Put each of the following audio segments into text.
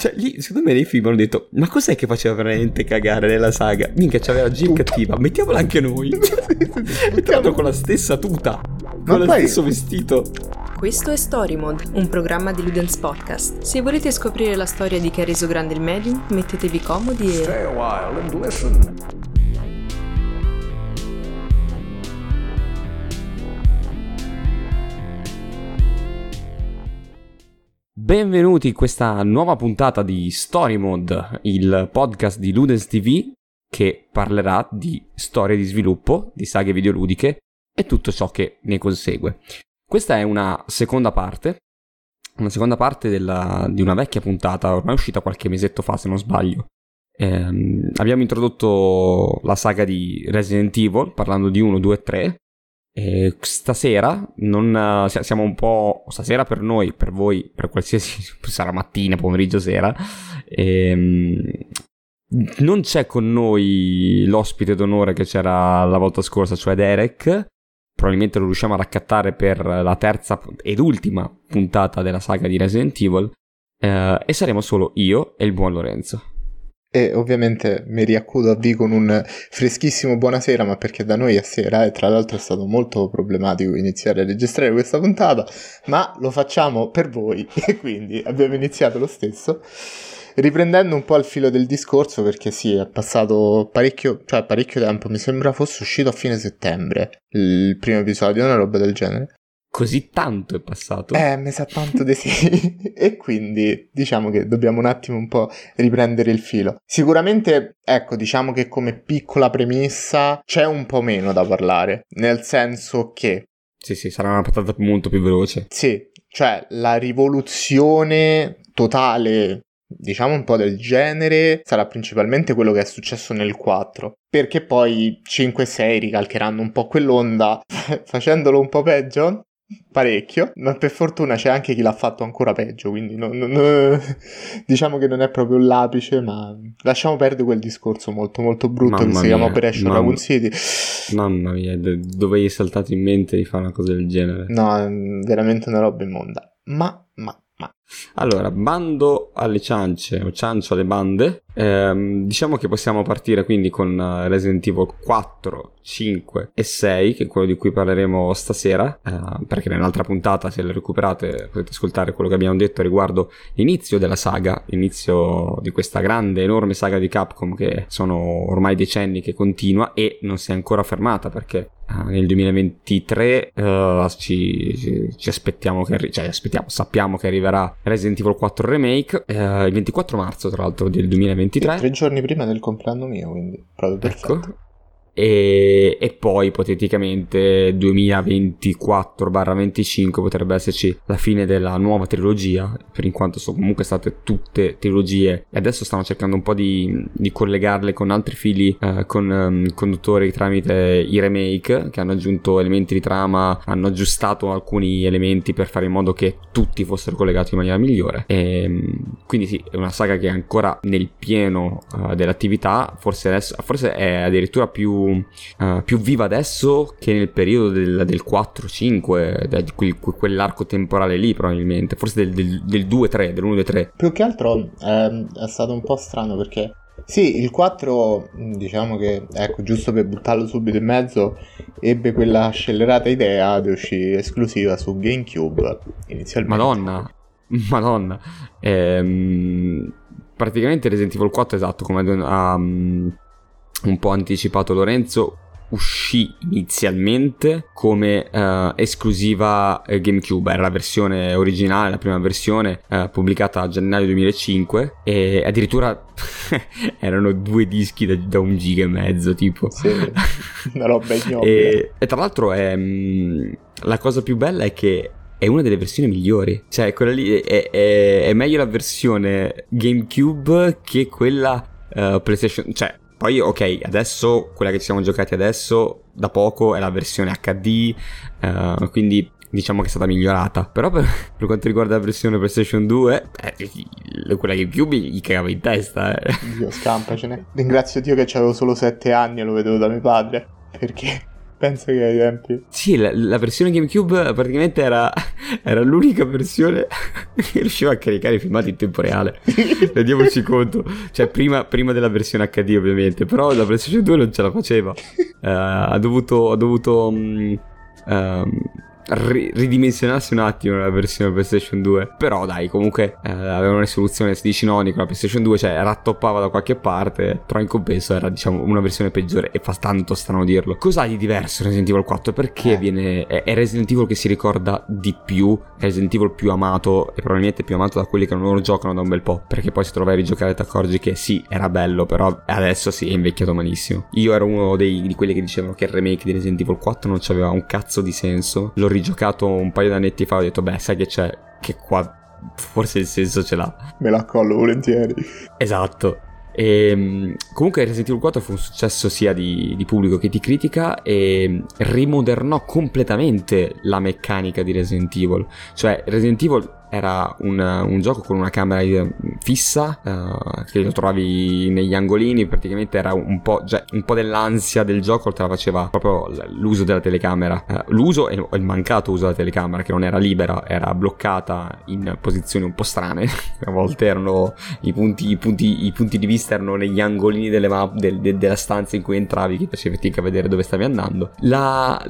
Cioè, lì, secondo me nei film hanno detto, ma cos'è che faceva veramente cagare nella saga? Minchia, c'aveva la Jill cattiva, mettiamola anche noi. e tra l'altro con la stessa tuta, con lo poi- stesso vestito. Questo è Story Mode, un programma di Ludens Podcast. Se volete scoprire la storia di chi ha reso grande il medium, mettetevi comodi e... Stay a while and listen. Benvenuti in questa nuova puntata di Story Mode, il podcast di Ludens TV che parlerà di storie di sviluppo, di saghe videoludiche e tutto ciò che ne consegue. Questa è una seconda parte, una seconda parte della- di una vecchia puntata, ormai uscita qualche mesetto fa se non sbaglio. Ehm, abbiamo introdotto la saga di Resident Evil parlando di 1, 2 e 3 e stasera non, eh, si- siamo un po'. Stasera per noi, per voi, per qualsiasi. sarà mattina, pomeriggio, sera. ehm, non c'è con noi l'ospite d'onore che c'era la volta scorsa, cioè Derek. Probabilmente lo riusciamo a raccattare per la terza ed ultima puntata della saga di Resident Evil. eh, e saremo solo io e il buon Lorenzo. E ovviamente mi riaccudo a V con un freschissimo buonasera, ma perché da noi è sera e tra l'altro è stato molto problematico iniziare a registrare questa puntata, ma lo facciamo per voi e quindi abbiamo iniziato lo stesso. Riprendendo un po' il filo del discorso, perché sì, è passato parecchio, cioè parecchio tempo, mi sembra fosse uscito a fine settembre il primo episodio, una roba del genere. Così tanto è passato. Eh, mi sa tanto di sì. e quindi diciamo che dobbiamo un attimo un po' riprendere il filo. Sicuramente, ecco, diciamo che come piccola premessa c'è un po' meno da parlare, nel senso che Sì, sì, sarà una patata molto più veloce. sì, cioè la rivoluzione totale, diciamo un po' del genere, sarà principalmente quello che è successo nel 4. Perché poi 5 e 6 ricalcheranno un po' quell'onda, facendolo un po' peggio. Parecchio, ma per fortuna c'è anche chi l'ha fatto ancora peggio, quindi non- non- diciamo che non è proprio l'apice, ma lasciamo perdere quel discorso molto molto brutto che Mamma si chiama Operation mamma- Raccoon City. Mamma mia, dove gli è saltato in mente di fare una cosa del genere? No, veramente una roba immonda. Ma, ma. Allora, bando alle ciance o ciancio alle bande. Ehm, diciamo che possiamo partire quindi con eh, Resident Evil 4, 5 e 6, che è quello di cui parleremo stasera. eh, perché nell'altra puntata, se le recuperate, potete ascoltare quello che abbiamo detto riguardo l'inizio della saga, l'inizio di questa grande, enorme saga di Capcom che sono ormai decenni che continua e non si è ancora fermata perché nel 2023 eh, ci, ci- ci aspettiamo che arri- cioè aspettiamo, sappiamo che arriverà Resident Evil 4 Remake eh, il 24 marzo tra l'altro del 2023 Tre giorni prima del compleanno mio, quindi proprio perfetto. ecco e, e poi ipoteticamente 2024-25 potrebbe esserci la fine della nuova trilogia per in quanto sono comunque state tutte trilogie e adesso stanno cercando un po' di, di collegarle con altri fili eh, con ehm, conduttori tramite i remake che hanno aggiunto elementi di trama hanno aggiustato alcuni elementi per fare in modo che tutti fossero collegati in maniera migliore. E, quindi sì è una saga che è ancora nel pieno eh, dell'attività forse adesso forse è addirittura più, eh, più viva adesso che nel periodo del, del 4-5 de- di quel- quell'arco temporale lì probabilmente forse del, del, del 2-3 dell'1-2-3 Più che altro ehm, è stato un po' strano perché sì, il 4, mh, diciamo che, ecco, giusto per buttarlo subito in mezzo, ebbe quella scellerata idea di uscire esclusiva su GameCube inizialmente. Madonna, Madonna. Ehm, praticamente Resident Evil 4, esatto, come ha mm, un po' anticipato Lorenzo, uscì inizialmente come eh, esclusiva eh, GameCube, era la versione originale, la prima versione eh, pubblicata a gennaio 2005 e addirittura erano due dischi da, da un giga e mezzo tipo. Sì, una roba ignobile. E, e tra l'altro è, mm, la cosa più bella è che è una delle versioni migliori. Cioè, quella lì è, è- è meglio la versione GameCube che quella eh, PlayStation. Cioè, poi ok, adesso quella che ci siamo giocati adesso da poco è la versione HD. eh, quindi diciamo che è stata migliorata. Però per, per quanto riguarda la versione PlayStation 2, eh, quella GameCube gli cagava in testa. eh. Dio, scampacene. Ringrazio Dio che avevo solo 7 anni e lo vedevo da mio padre. Perché Penso che ai tempi. Sì, la, la versione GameCube praticamente era, era l'unica versione che riusciva a caricare i filmati in tempo reale. Rendiamoci conto. Cioè, prima, prima, della versione HD, ovviamente. Però la PlayStation 2 non ce la faceva. Uh, ha dovuto. Ha dovuto um, um, ri- ridimensionarsi un attimo la versione PlayStation 2. Però dai, comunque eh, aveva una risoluzione 16 noni con la PlayStation 2, cioè rattoppava da qualche parte, però in compenso era diciamo una versione peggiore e fa tanto strano dirlo. Cos'ha di diverso Resident Evil 4? Perché eh. viene è, è Resident Evil che si ricorda di più, è Resident Evil più amato e probabilmente più amato da quelli che non lo giocano da un bel po', perché poi se trovi a rigiocare ti accorgi che sì, era bello, però adesso sì, è invecchiato malissimo. Io ero uno dei, di quelli che dicevano che il remake di Resident Evil 4 non aveva un cazzo di senso. L'ho rigiocato un paio di annetti fa, ho detto, beh, sai che c'è, che qua forse il senso ce l'ha. Me la collo volentieri. Esatto. E, ehm, comunque Resident Evil 4 fu un successo sia di, di, pubblico che di critica e rimodernò completamente la meccanica di Resident Evil. Cioè Resident Evil era un, un, gioco con una camera fissa uh, che lo trovavi negli angolini praticamente era un po', già, un po', dell'ansia del gioco te la faceva proprio l'uso della telecamera. Uh, l'uso e il mancato uso della telecamera che non era libera era bloccata in posizioni un po' strane. A volte erano i punti, i punti, i punti di vista erano negli angolini delle map, del, de, della stanza in cui entravi che facevi fatica a vedere dove stavi andando. La,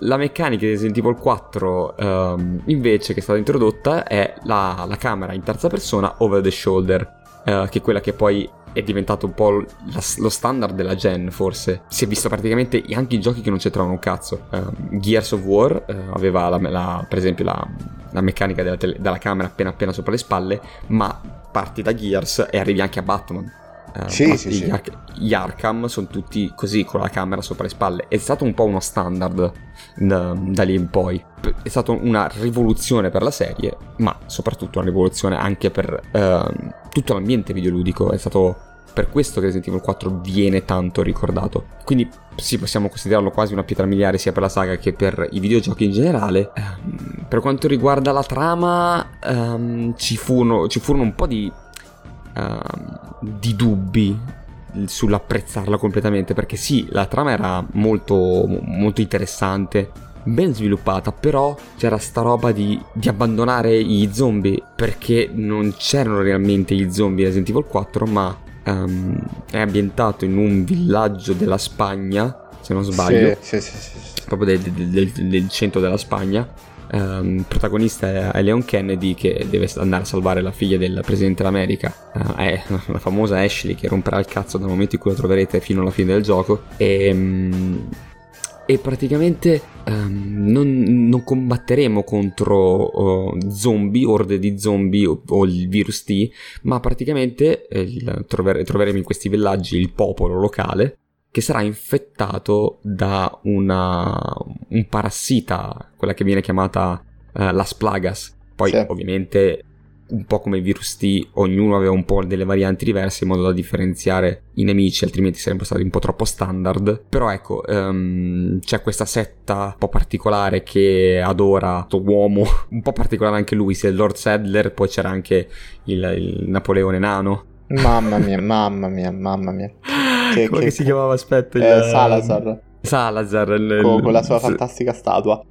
la meccanica di Resident Evil 4 um, invece che è stata introdotta è la, la camera in terza persona over the shoulder, uh, che è quella che poi è diventato un po' la, lo standard della gen, forse. Si è visto praticamente anche i giochi che non c'entravano un cazzo. Uh, Gears of War uh, aveva, la, la, per esempio, la, la meccanica della, tele, della, camera appena appena sopra le spalle, ma parti da Gears e arrivi anche a Batman. Uh, sì, sì, gli, Ar- gli, Arkham sono tutti così con la camera sopra le spalle. È stato un po' uno standard da, da, lì in poi. È stata una rivoluzione per la serie, ma soprattutto una rivoluzione anche per uh, tutto l'ambiente videoludico. È stato per questo che Resident Evil 4 viene tanto ricordato. Quindi sì, possiamo considerarlo quasi una pietra miliare sia per la saga che per i videogiochi in generale. Um, per quanto riguarda la trama, um, ci, furono, ci furono un po' di uh, di dubbi sull'apprezzarla completamente perché sì, la trama era molto, molto interessante, ben sviluppata, però c'era sta roba di, di, abbandonare gli zombie perché non c'erano realmente gli zombie Resident Evil 4, ma um, è ambientato in un villaggio della Spagna, se non sbaglio, sì, sì, sì, proprio del, del, del centro della Spagna Um, il protagonista è Leon Kennedy che deve andare a salvare la figlia del presidente dell'America. Uh, è la famosa Ashley che romperà il cazzo dal momento in cui la troverete fino alla fine del gioco. E, um, e praticamente um, non, non, combatteremo contro uh, zombie, orde di zombie o, o, il virus T, ma praticamente eh, trover- troveremo in questi villaggi il popolo locale che sarà infettato da una, un parassita, quella che viene chiamata uh, Las Plagas. Poi sì. ovviamente un po' come il virus T, ognuno aveva un po' delle varianti diverse in modo da differenziare i nemici, altrimenti sarebbero stati un po' troppo standard. Però ecco, um, c'è questa setta un po' particolare che adora questo uomo, un po' particolare anche lui, sia il Lord Sadler, poi c'era anche il, il Napoleone Nano. Mamma mia, mamma mia, mamma mia. Che, Come che, si chiamava? Aspetta. Il... Eh, Salazar. Salazar. Il, con, con, la sua fantastica statua.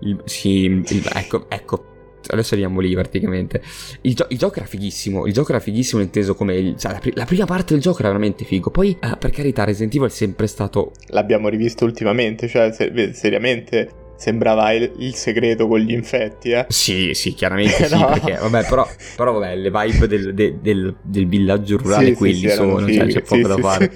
Il, sì, ecco, ecco. Adesso andiamo lì praticamente. Il, gio- il, gioco era fighissimo. Il gioco era fighissimo inteso come. Cioè, la, la, prima parte del gioco era veramente figo. Poi, eh, per carità, Resident Evil è sempre stato. L'abbiamo rivisto ultimamente. Cioè, se, seriamente sembrava il, il, segreto con gli infetti, eh? Sì, sì, chiaramente no. sì, perché, vabbè, però, però vabbè, le vibe del, de, del, del villaggio rurale sì, quelli sì, sono, cioè c'è poco da fare.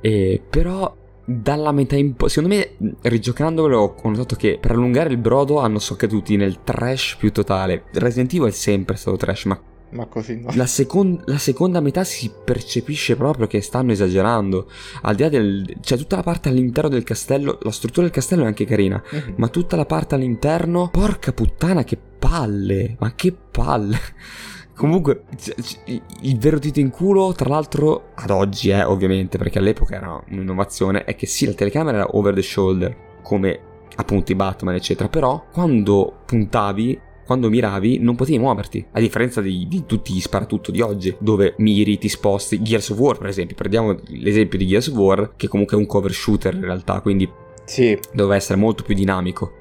E, però dalla metà in poi, secondo me, rigiocandolo ho notato che per allungare il brodo hanno soccaduti nel trash più totale. Resident Evil è sempre stato trash, ma ma così no. La, second- la, seconda metà si percepisce proprio che stanno esagerando. Al di là del. C'è cioè tutta la parte all'interno del castello. La struttura del castello è anche carina. Mm-hmm. Ma tutta la parte all'interno. Porca puttana, che palle! Ma che palle! Comunque, il vero dito in culo, tra l'altro, ad oggi, eh, ovviamente, perché all'epoca era un'innovazione, è che sì, la telecamera era over the shoulder, come appunto i Batman, eccetera. Però, quando puntavi, quando miravi non potevi muoverti, a differenza di, di, tutti gli sparatutto di oggi, dove miri, ti sposti. Gears of War, per esempio, prendiamo l'esempio di Gears of War, che comunque è un cover shooter in realtà, quindi Sì, doveva essere molto più dinamico.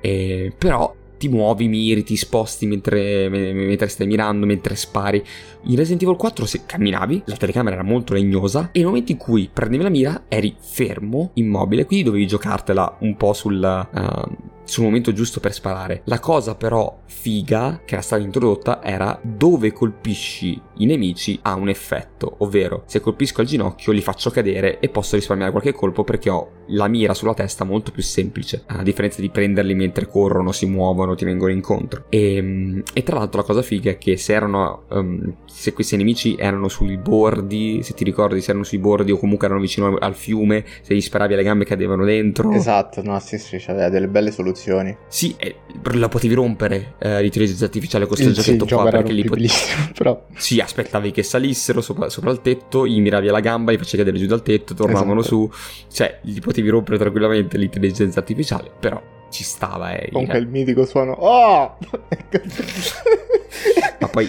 E, però ti muovi, miri, ti sposti mentre, me- mentre stai mirando, mentre spari. In Resident Evil 4 se camminavi, la telecamera era molto legnosa e nel momento in cui prendevi la mira eri fermo, immobile, quindi dovevi giocartela un po' sul, uh, sul momento giusto per sparare. La cosa però figa che era stata introdotta era dove colpisci i nemici ha un effetto, ovvero se colpisco al ginocchio li faccio cadere e posso risparmiare qualche colpo perché ho la mira sulla testa molto più semplice, a differenza di prenderli mentre corrono, si muovono, ti vengono incontro. E, e tra l'altro la cosa figa è che se erano um, se questi nemici erano sui bordi, se ti ricordi, se erano sui bordi o comunque erano vicino al fiume, se gli sparavi alle gambe cadevano dentro. Esatto, no, sì, sì, c'aveva delle belle soluzioni. Sì, eh, la potevi rompere eh, l'intelligenza artificiale con questo sì, giochetto qua perché li potevi... però... Sì, aspettavi che salissero sopra, sopra, il tetto, gli miravi alla gamba, li facevi cadere giù dal tetto, tornavano esatto. su, cioè li potevi rompere tranquillamente l'intelligenza artificiale, però ci stava, eh. Comunque il mitico suono. Oh! Ma poi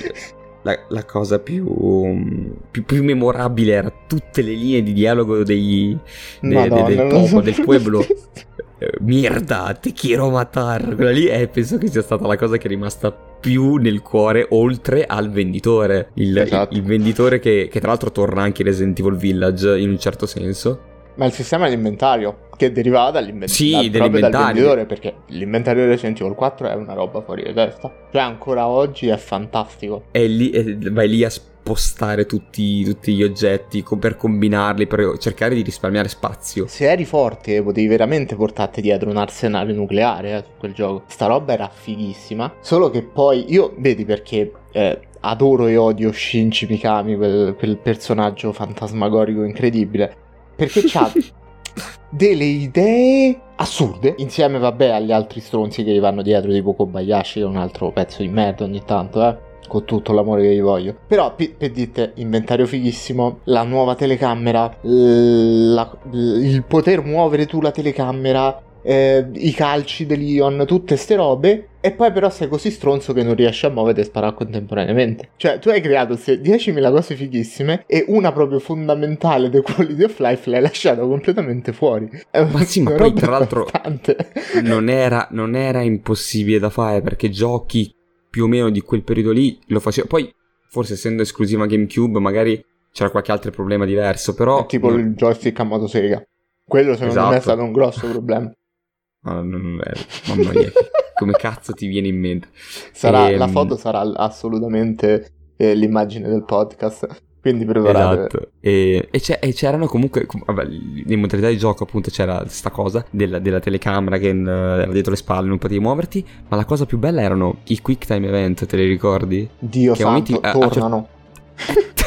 la, la cosa più, più, più, memorabile era tutte le linee di dialogo dei, de, Madonna, de, del popolo, del pueblo. Eh, Mierda, te quiero matar. Quella lì è, penso che sia stata la cosa che è rimasta più nel cuore, oltre al venditore. Il, esatto. il, il venditore che, che, tra l'altro torna anche in Resident Evil Village in un certo senso. Ma il sistema è l'inventario, che derivava dall'inventario. Sì, dal, dall'inventario. Dal venditore, perché l'inventario di Resident Evil 4 è una roba fuori di testa. Cioè, ancora oggi è fantastico. E lì, e vai lì a spostare tutti, tutti gli oggetti per combinarli, per cercare di risparmiare spazio. Se eri forte, potevi veramente portarti dietro un arsenale nucleare eh, su quel gioco. Sta roba era fighissima. Solo che poi, io, vedi perché... Eh, adoro e odio Shinji Mikami, quel, quel personaggio fantasmagorico incredibile perché c'ha delle idee assurde insieme vabbè agli altri stronzi che gli vanno dietro tipo Kobayashi un altro pezzo di merda ogni tanto eh con tutto l'amore che gli voglio. Però p- per dite, inventario fighissimo, la nuova telecamera, la, il poter muovere tu la telecamera, eh, i calci dell'Ion, tutte ste robe. E poi però sei così stronzo che non riesci a muovere e sparare contemporaneamente. Cioè, tu hai creato 10.000 cose fighissime e una proprio fondamentale del quality of life l'hai lasciata completamente fuori. È ma sì, ma poi tra l'altro non era, non era impossibile da fare perché giochi più o meno di quel periodo lì lo facevo. Poi, forse essendo esclusiva GameCube, magari c'era qualche altro problema diverso, però... Tipo il joystick a motosega. Quello secondo esatto. me è esatto. stato un grosso problema. No, non è... Mamma mia, come cazzo ti viene in mente? Sarà, e, la ehm, foto sarà assolutamente eh, l'immagine del podcast. Quindi preparate. Esatto. E, e, e, c'erano comunque, vabbè, in modalità di gioco appunto c'era questa cosa della, della telecamera che uh, era dietro le spalle, non potevi muoverti, ma la cosa più bella erano i quick time event, te li ricordi? Dio che santo, momenti, tornano. A, a,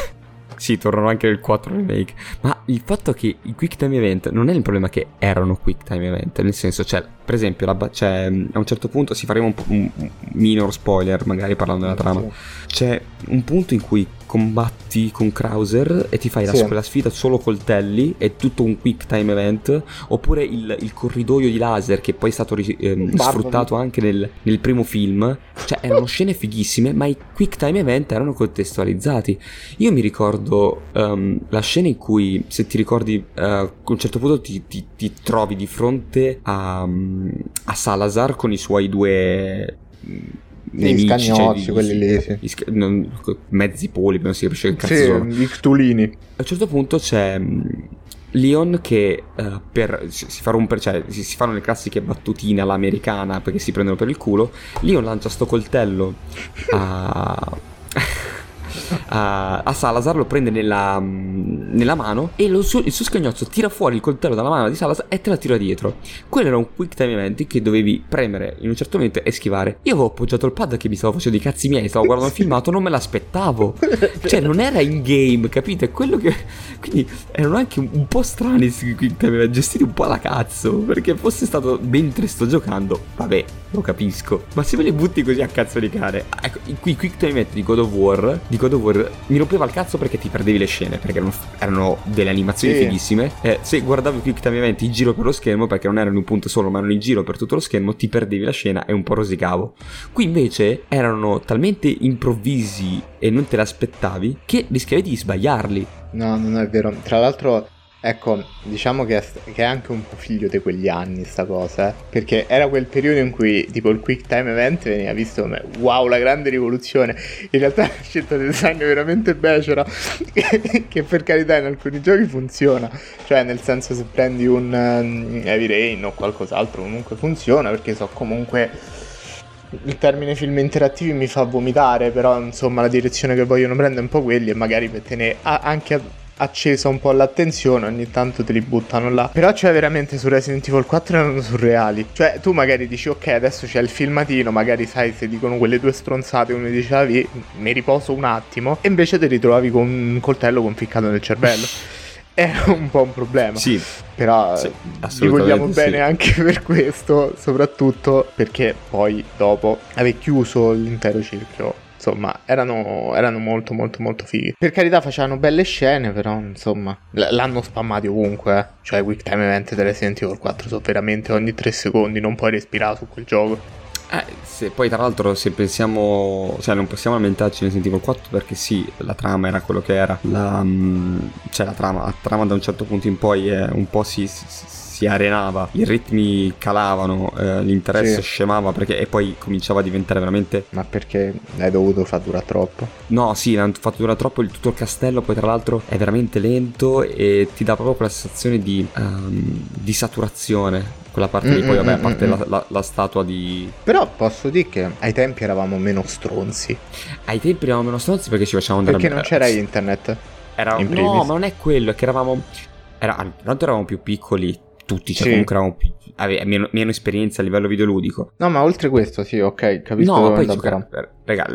sì, tornano anche nel 4 remake. Ma il fatto che i quick time event non è il problema che erano quick time event, nel senso, cioè, per esempio, la, cioè, a un certo punto si faremo un, un minor spoiler, magari parlando della trama. C'è un punto in cui combatti con Krauser e ti fai sì. la, sfida solo coltelli, è tutto un quick time event, oppure il, il corridoio di laser che poi è stato ehm, sfruttato anche nel, nel, primo film, cioè erano scene fighissime, ma i quick time event erano contestualizzati. Io mi ricordo um, la scena in cui, se ti ricordi, uh, a un certo punto ti, ti, ti trovi di fronte a, a Salazar con i suoi due nemici, cioè, scagnozzi, cioè, quelli lì, sì. Sc- non, mezzi polipi, non si capisce che cazzo sì, sono. gli ctulini. A un certo punto c'è mm, Leon che uh, per, si, fa rompere, cioè si, si, fanno le classiche battutine all'americana perché si prendono per il culo. Leon lancia sto coltello a a, a Salazar, lo prende nella, mm, nella mano e lo, il suo scagnozzo tira fuori il coltello dalla mano di Salazar e te la tira dietro. Quello era un quick time event che dovevi premere in un certo momento e schivare. Io avevo appoggiato il pad che mi stavo facendo i cazzi miei, stavo guardando il filmato, non me l'aspettavo. Cioè, non era in game, capite? Quello che. Quindi erano anche un, un po' strani questi quick time event, gestiti un po' alla cazzo. Perché fosse stato mentre sto giocando, vabbè, lo capisco. Ma se me li butti così a cazzo di cane. Ecco, i quick time event di God of War, di God of War mi rompeva il cazzo perché ti perdevi le scene, perché erano, erano delle animazioni sì. fighissime. Eh, se guardavi i quick time event in giro per lo schermo, perché non erano in un punto solo, ma erano in giro per tutto lo schermo, ti perdevi la scena e un po' rosicavo. Qui invece erano talmente improvvisi e non te l'aspettavi che rischiavi di sbagliarli. No, non è vero. Tra l'altro Ecco, diciamo che è, che è, anche un po' figlio di quegli anni sta cosa, eh? perché era quel periodo in cui tipo il quick time event veniva visto come wow la grande rivoluzione, in realtà la scelta del design è veramente becera, che per carità in alcuni giochi funziona, cioè nel senso se prendi un um, Heavy Rain o qualcos'altro comunque funziona perché so comunque il termine film interattivi mi fa vomitare, però insomma la direzione che vogliono prendere è un po' quelli e magari per tenere anche accesa un po' l'attenzione, ogni tanto te li buttano là. Però cioè veramente su Resident Evil 4 erano surreali. Cioè tu magari dici ok adesso c'è il filmatino, magari sai se dicono quelle due stronzate uno dicevi mi riposo un attimo e invece ti ritrovavi con un coltello conficcato nel cervello. Era un po' un problema. Sì. Però sì, vi vogliamo bene sì. anche per questo, soprattutto perché poi dopo avevi chiuso l'intero cerchio insomma, erano, erano, molto molto molto fighi. Per carità facevano belle scene, però insomma, l- l'hanno spammati ovunque, eh. Cioè, Quick Time Event delle Resident Evil 4 sono veramente ogni 3 secondi, non puoi respirare su quel gioco. Eh, se, poi tra l'altro se pensiamo, cioè non possiamo lamentarci Resident Evil 4 perché sì, la trama era quello che era, la, mm, cioè la trama, la trama da un certo punto in poi è un po' si, si, si arenava, i ritmi calavano, eh, l'interesse sì. scemava perché, e poi cominciava a diventare veramente... Ma perché l'hai dovuto far durare troppo? No, sì, l'hanno fatto durare troppo, il, tutto il castello poi tra l'altro è veramente lento e ti dà proprio quella sensazione di, um, di saturazione quella parte mm-hmm, lì, poi vabbè, a parte mm-hmm. la, la, la, statua di... Però posso dire che ai tempi eravamo meno stronzi. Ai tempi eravamo meno stronzi perché ci facevamo andare... Perché non c'era internet. Era... No, ma non è quello, è che eravamo... Era... Tanto eravamo più piccoli, tutti, cioè sì. comunque eravamo più, ave, meno, meno, esperienza a livello videoludico. No, ma oltre questo, sì, ok, capisco. No, ma poi gioca- raga,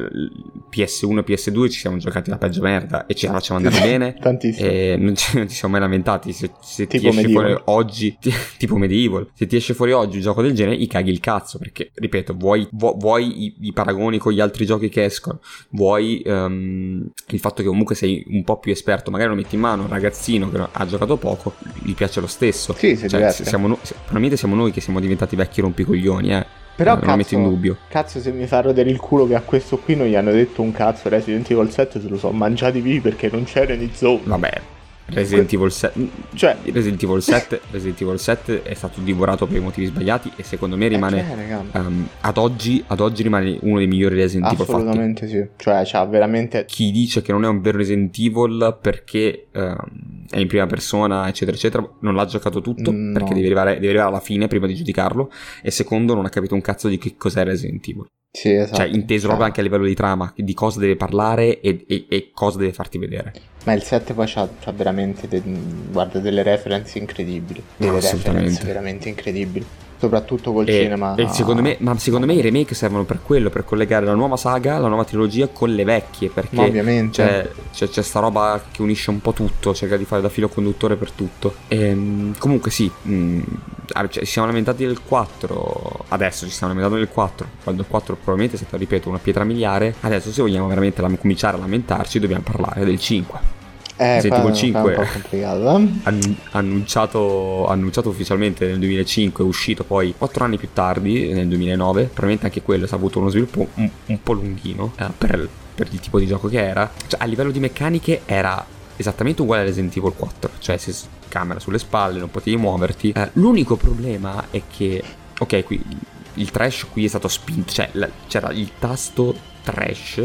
PS1 e PS2 ci siamo giocati la peggio merda e ci facciamo andare bene. Tantissimo. E non ci, non ci, siamo mai lamentati. Se, se ti esce Medieval. fuori oggi, ti, tipo Medieval, se ti esce fuori oggi un gioco del genere, i caghi il cazzo. Perché, ripeto, vuoi, vuoi i, i, paragoni con gli altri giochi che escono, vuoi um, il fatto che comunque sei un po' più esperto, magari lo metti in mano un ragazzino che ha giocato poco, gli piace lo stesso. Sì, si cioè, siamo, probabilmente siamo noi che siamo diventati vecchi rompicoglioni, eh. Però non cazzo, metto in dubbio. Cazzo, se mi fa rodere il culo che a questo qui non gli hanno detto un cazzo Resident Evil 7 se lo sono mangiati vivi perché non c'era in zone. Vabbè, Resident Evil 7 cioè Resident Evil 7 Resident Evil 7 è stato divorato per i motivi sbagliati e secondo me rimane eh, um, ad, oggi, ad oggi rimane uno dei migliori Resident Evil assolutamente sì. Cioè c'ha veramente chi dice che non è un vero Resident Evil perché um, è in prima persona eccetera eccetera non l'ha giocato tutto no. perché deve arrivare, deve arrivare alla fine prima di giudicarlo. E secondo non ha capito un cazzo di che cos'è Resident Evil sì, esatto. Cioè, inteso proprio anche a livello di trama, di cosa deve parlare e, e, e cosa deve farti vedere. Ma il 7 poi c'ha, c'ha veramente de- guarda, delle reference incredibili. Delle no, reference veramente incredibili soprattutto col e, cinema. E secondo me, ma secondo me i remake servono per quello, per collegare la nuova saga, la nuova trilogia con le vecchie, perché ovviamente. C'è, c'è, c'è, sta roba che unisce un po' tutto, cerca di fare da filo conduttore per tutto. E, ehm, comunque sì, mh, mm, cioè, ci siamo lamentati del 4, adesso ci stiamo lamentando del 4, quando il 4 probabilmente è stato, ripeto, una pietra miliare, adesso se vogliamo veramente lam- cominciare a lamentarci dobbiamo parlare del 5. Eh, Resident Evil 5 eh? annunciato, annunciato, ufficialmente nel 2005, è uscito poi 4 anni più tardi, nel 2009. Probabilmente anche quello ha avuto uno sviluppo un, un po' lunghino eh, per, per, il tipo di gioco che era. Cioè, a livello di meccaniche era esattamente uguale a Resident Evil 4, cioè se camera sulle spalle, non potevi muoverti. Eh, l'unico problema è che, ok, qui il trash qui è stato spinto, cioè la, c'era il tasto trash.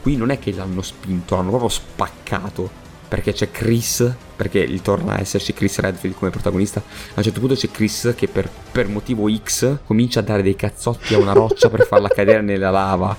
Qui non è che l'hanno spinto, l'hanno proprio spaccato perché c'è Chris, perché torna a esserci Chris Redfield come protagonista. A un certo punto c'è Chris che per, per motivo X comincia a dare dei cazzotti a una roccia per farla cadere nella lava.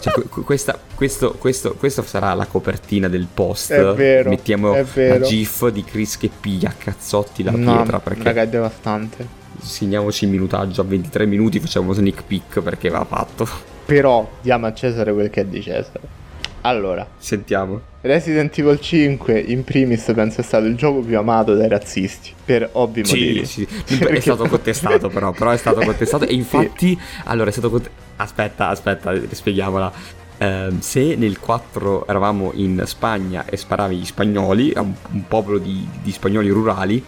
Cioè, questa, questo, questo, questo, sarà la copertina del post. È vero. Mettiamo è vero. la gif di Chris che piglia cazzotti la no, pietra. Perché raga, è devastante. Segniamoci il minutaggio a 23 minuti. Facciamo uno sneak peek perché va fatto. Però diamo a Cesare quel che è di Cesare. Allora, sentiamo. Resident Evil 5 in primis penso è stato il gioco più amato dai razzisti per ovvi sì, motivi. Sì, sì. Perché... è stato contestato però, però è stato contestato e infatti sì. allora è stato contestato Aspetta, aspetta, spieghiamola. Eh, se nel 4 eravamo in Spagna e sparavi gli spagnoli, un, un popolo di, di spagnoli rurali,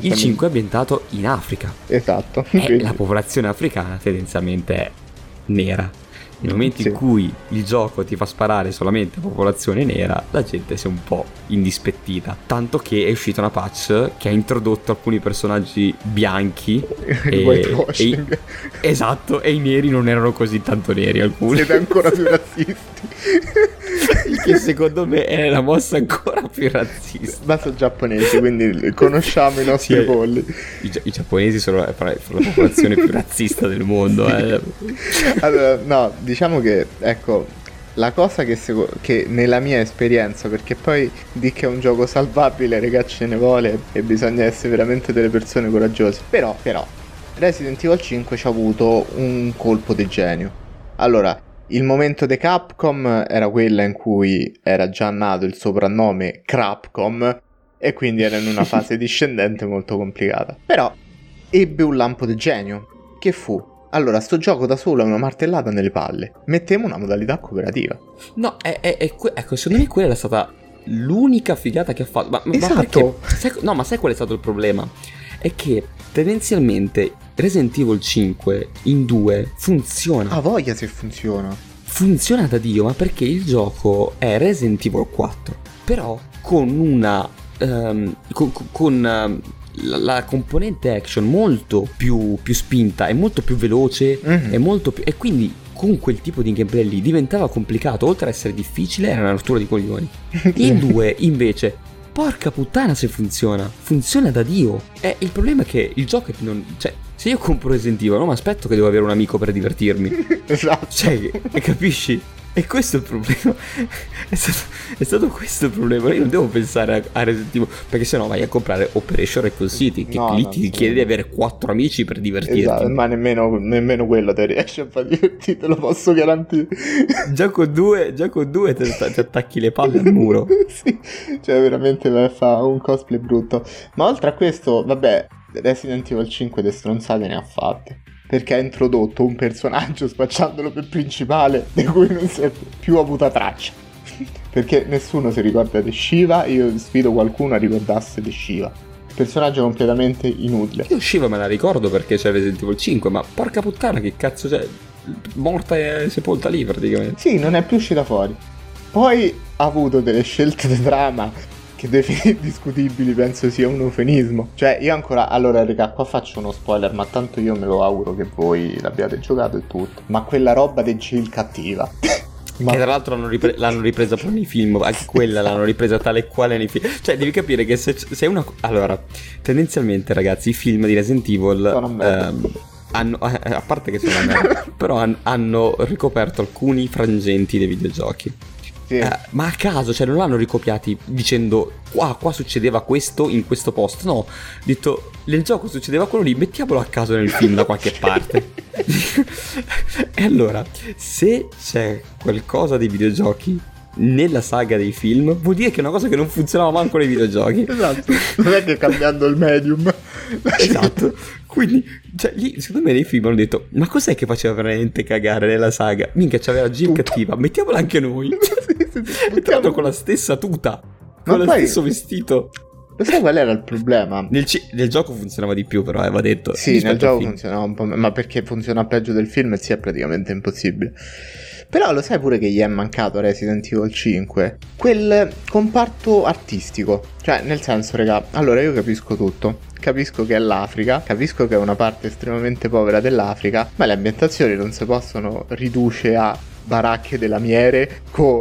il 5 è ambientato in Africa. Esatto. E la popolazione africana tendenzialmente è nera Nel momento Sì. in cui il gioco ti fa sparare solamente popolazione nera, la gente si è un po' indispettita. Tanto che è uscita una patch che ha introdotto alcuni personaggi bianchi. E- whitewashing. e- esatto, e i neri non erano così tanto neri alcuni. Siete ancora più razzisti. Che secondo me è la mossa ancora più razzista. Ma sono giapponesi, quindi conosciamo i nostri Sì, eh. polli. I, gia- i giapponesi sono la, sono la popolazione più razzista del mondo. Eh. Allora, no, diciamo che, ecco, la cosa che, seco- che nella mia esperienza, perché poi di che è un gioco salvabile, regà ce ne vuole e bisogna essere veramente delle persone coraggiose. Però, però, Resident Evil 5 ci ha avuto un colpo di genio. Allora, il momento di Capcom era quella in cui era già nato il soprannome Crapcom e quindi era in una fase discendente molto complicata. Però ebbe un lampo di genio, che fu allora, sto gioco da solo è una martellata nelle palle. Mettiamo una modalità cooperativa. No, è, è- è que- ecco, secondo me quella è stata l'unica figata che ha fatto. Ma, ma- ma Esatto. perché? Sai- no, ma sai qual è stato il problema? È che tendenzialmente Resident Evil 5 in 2 funziona. Ha voglia se funziona. Funziona da Dio, ma perché il gioco è Resident Evil 4, però con una... ehm, con, con- con, ehm, la, la componente action molto più, più spinta, è molto più veloce, Mhm. è molto più... E quindi con quel tipo di gameplay lì diventava complicato, oltre ad essere difficile era una rottura di coglioni. In due invece, porca puttana se funziona, funziona da Dio. E il problema è che il gioco è non... Cioè, se io compro Resident Evil non mi aspetto che devo avere un amico per divertirmi. esatto. Cioè, capisci? E questo è il problema. È stato, è stato questo il problema. Io non devo pensare a, a Resident Evil. Perché sennò vai a comprare Operation Recon City. Che No, lì ti sì. chiede di avere quattro amici per divertirti. Esatto, ma nemmeno, nemmeno quello te riesci a far divertire, te lo posso garantire. Già con due, già con due ti, ti attacchi le palle al muro. sì, cioè veramente fa un cosplay brutto. Ma oltre a questo, vabbè, Resident Evil 5 de stronzate ne ha fatte. Perché ha introdotto un personaggio spacciandolo per principale di cui non si è più avuta traccia. Perché nessuno si ricorda di Shiva, io sfido qualcuno a ricordarsi di Shiva. Personaggio completamente inutile. Io Shiva me la ricordo perché c'è Resident Evil 5. Ma porca puttana, che cazzo c'è? Morta e sepolta lì praticamente. Sì, non è più uscita fuori. Poi ha avuto delle scelte di trama che definire discutibili penso sia un eufemismo. Cioè, io ancora. Allora, raga, qua faccio uno spoiler, ma tanto io me lo auguro che voi l'abbiate giocato e tutto. Ma quella roba di Jill cattiva. ma Che tra l'altro l'hanno, ripre- l'hanno ripresa poi nei film, anche quella l'hanno ripresa tale e quale nei film. Cioè, devi capire che se, se una. Allora, tendenzialmente, ragazzi, i film di Resident Evil. Sono ehm, hanno, eh, a parte che sono una merda, però han- hanno ricoperto alcuni frangenti dei videogiochi. Sì. Eh, ma a caso, cioè non l'hanno ricopiati dicendo qua, qua succedeva questo in questo posto. No, detto nel gioco succedeva quello lì, mettiamolo a caso nel film da qualche parte. e allora, se c'è qualcosa dei videogiochi nella saga dei film, vuol dire che è una cosa che non funzionava manco nei videogiochi. Esatto. Non è che cambiando il medium. Esatto. Quindi, cioè, lì, secondo me nei film hanno detto, ma cos'è che faceva veramente cagare nella saga? Minchia, c'aveva Jill Tutto. cattiva, mettiamola anche noi. E tra l'altro con la stessa tuta, con lo stesso vestito. Lo sai qual era il problema? Nel, ci- nel gioco funzionava di più, però, eh, va detto. Sì, nel gioco funzionava un po', ma perché funziona peggio del film sì è praticamente impossibile. Però lo sai pure che gli è mancato Resident Evil 5? Quel comparto artistico. Cioè, nel senso, raga, allora io capisco tutto. Capisco che è l'Africa, capisco che è una parte estremamente povera dell'Africa, ma le ambientazioni non si possono riducere a baracche delle lamiere con...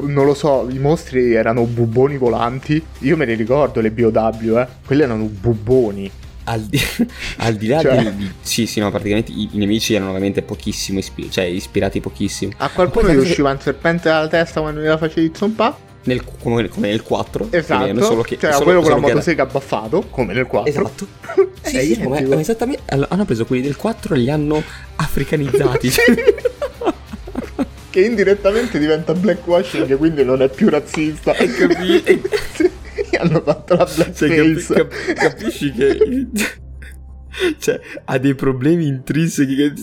Non lo so, i mostri erano bubboni volanti. Io me ne ricordo le BOW, eh. Quelli erano bubboni. Al di, al di là Cioè- di, Sì, sì, no, praticamente i, i nemici erano veramente pochissimo, ispi- cioè ispirati pochissimo. A qualcuno gli usciva un serpente dalla testa quando gliela facevi zompà. Nel, come, come nel 4. più o Esatto. meno, solo che, cioè, solo- quello con la che era- motosega abbaffato, come nel 4. Esatto. Sì, È sì, come- identico. esattamente. Allora, hanno preso quelli del 4 e li hanno africanizzati. Che indirettamente diventa blackwashing, quindi non è più razzista. Hai capito? Sì, hanno fatto la Cioè, blackface. capi- cap- capisci che. cioè, ha dei problemi intrinseci che.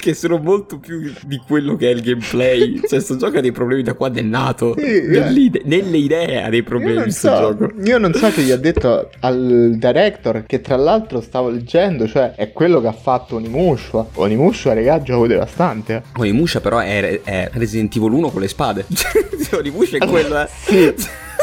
che sono molto più di quello che è il gameplay. Cioè, questo gioco ha dei problemi da quando è nato. Sì, eh. Nell'ide- nelle idee ha dei problemi questo so, gioco. io non so che gli ha detto al director che tra l'altro stavo leggendo, cioè è quello che ha fatto Onimusha. Onimusha, regà, gioco devastante. eh. Onimusha però è, è Resident Evil 1 con le spade. Cioè, Onimusha è quello, eh. Sì,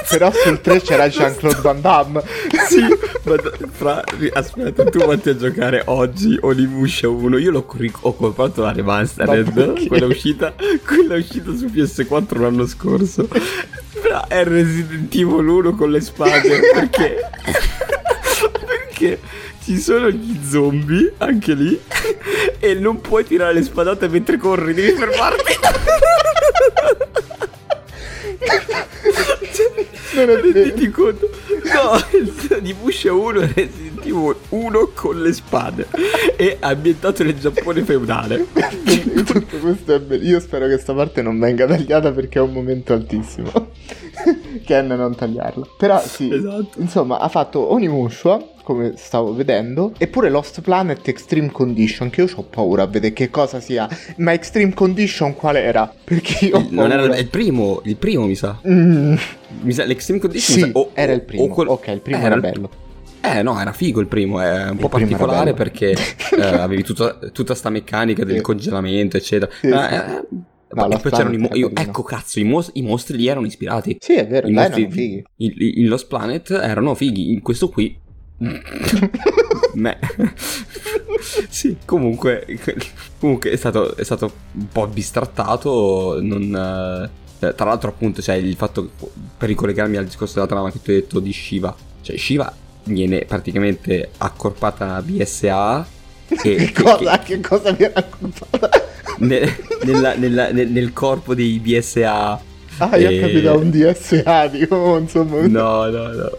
però sul 3 c'era Jean-Claude Van Damme. Sì, ma fra, aspetta, tu vatti a giocare oggi Onimusha 1. Io l'ho ric- ho comprato la Ma remastered, quella uscita, quella uscita su PS4 l'anno scorso. Però è Resident Evil 1 con le spade perché perché ci sono gli zombie anche lì e non puoi tirare le spadate mentre corri, devi fermarti. Non è vero. Renditi conto? No, di Bush 1 è Resident Evil 1 con le spade. E ambientato nel Giappone feudale. Tutto questo è bello. Io spero che sta parte non venga tagliata perché è un momento altissimo. Ken non tagliarla. Però sì, Esatto. insomma, ha fatto Onimusha, come stavo vedendo, eppure Lost Planet Extreme Condition, che io ho paura a vedere che cosa sia. Ma Extreme Condition qual era? Perché io ho Non era il primo, il primo mi sa. Mm, Mi sa l'Extreme Condition sì, mi sa- o- era il o primo. quel- Ok, il primo era era il- bello. Eh no, era figo il primo, è un po' primo era particolare perché eh, avevi tutta, tutta sta meccanica del Sì. congelamento, eccetera. Sì, Ma, sì. eh, No, poi c'erano i, mo- io- ecco cazzo, i, mos- i mostri lì erano ispirati. Sì, è vero, I mostri erano fighi. in, in Lost Planet erano fighi, in questo qui. Me. sì, comunque, comunque è, stato, è stato un po' bistrattato. Non, eh, tra l'altro, appunto, c'è il fatto per ricollegarmi al discorso della trama che tu hai detto di Shiva, cioè Shiva viene praticamente accorpata a BSA. Che cosa, che cosa mi ha raccontato? ne- nella- nella- nel, nel corpo dei BSA. Ah, io E- ho capito un DSA, dico, insomma. No, no, no.